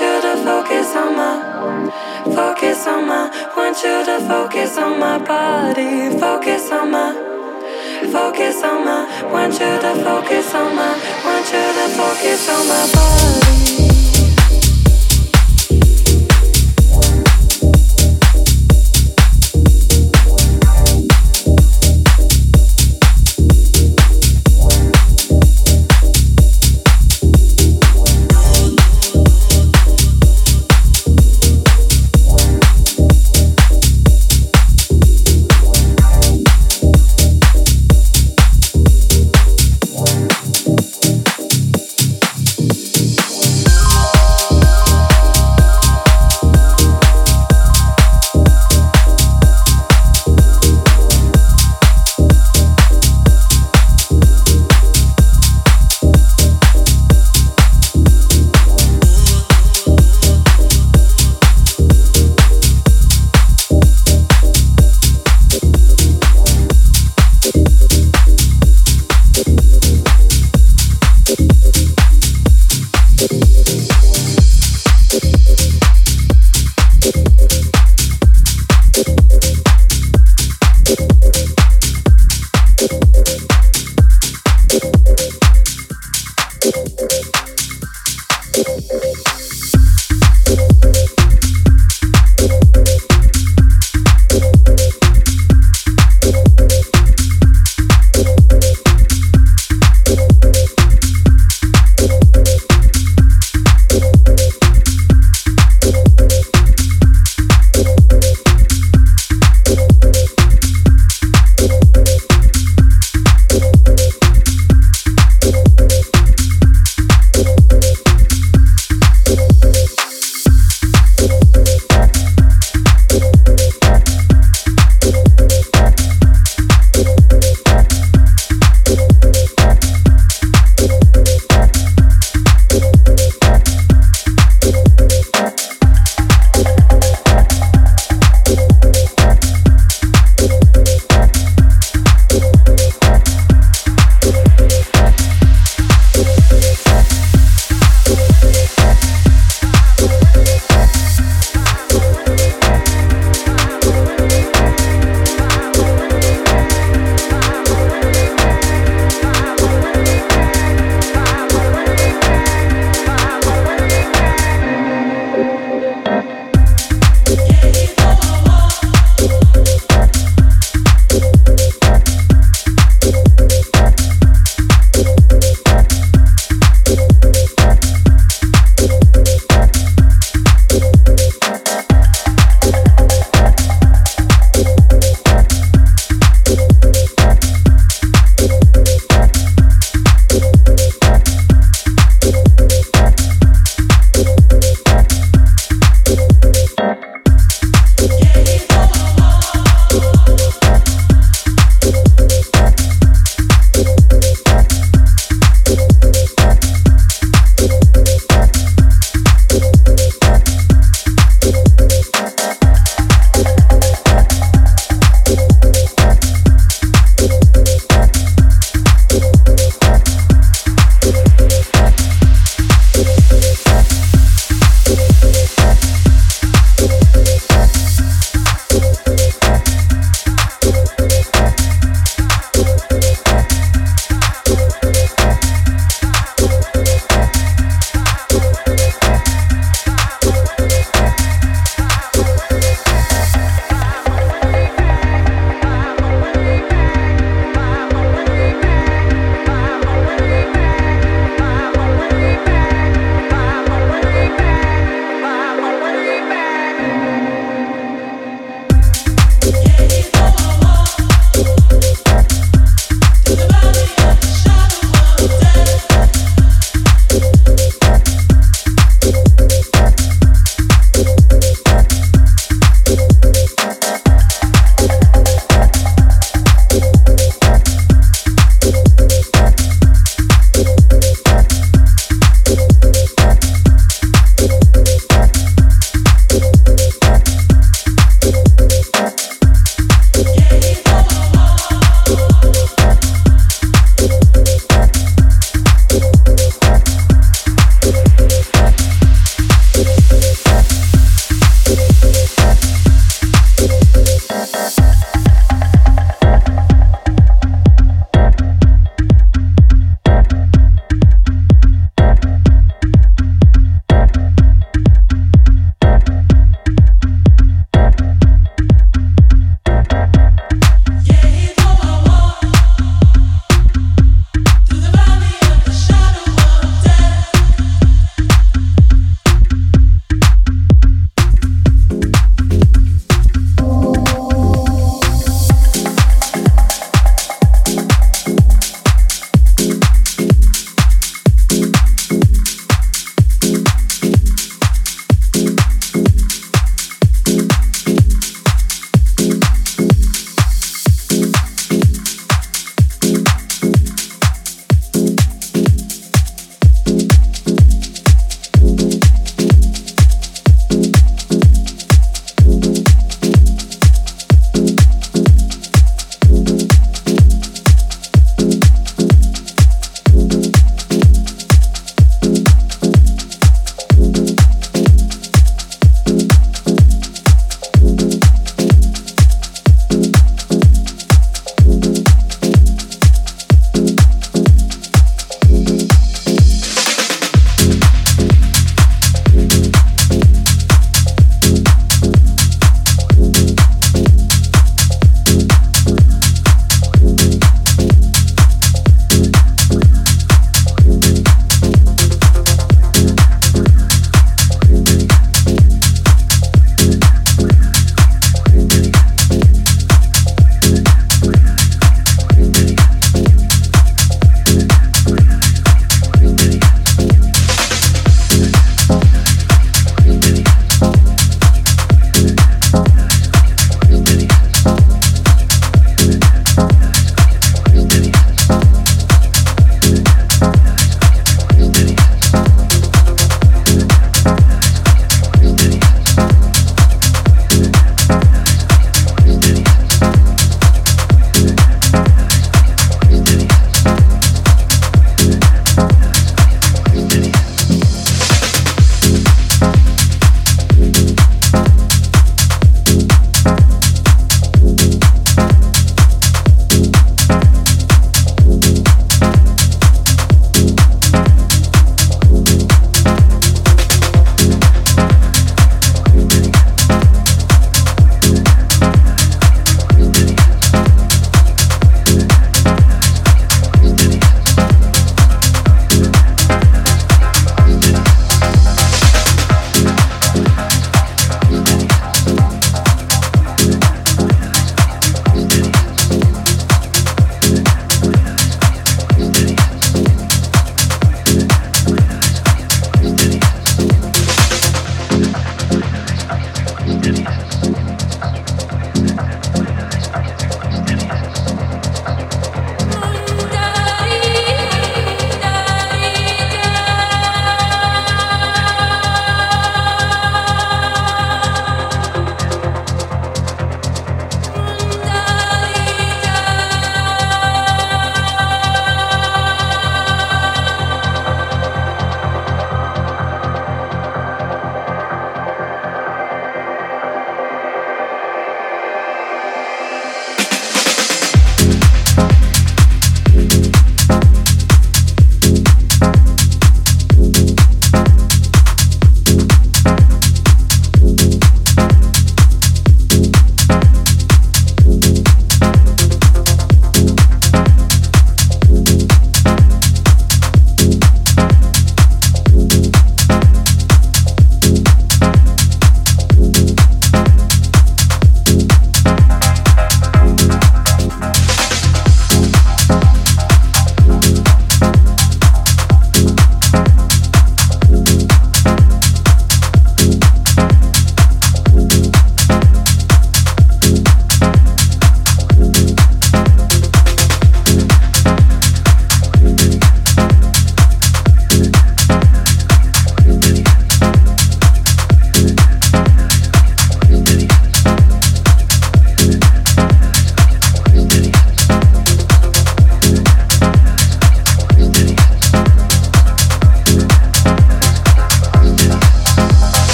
you to focus on my, focus on my, want you to focus on my body, focus on my, focus on my, want you to focus on my, want you to focus on my body.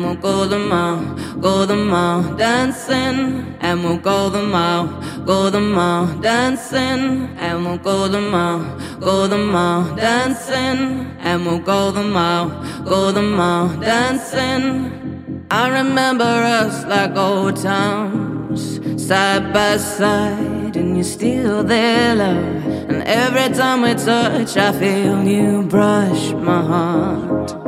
and we'll go the mile, go the mile, dancing, and we'll go the mile, go the mile, dancing, and we'll go the mile, go the mile, dancing, and we'll go the mile, go the mile, dancing. I remember us like old times, side by side, and you're still there, love. And every time we touch, I feel you brush my heart.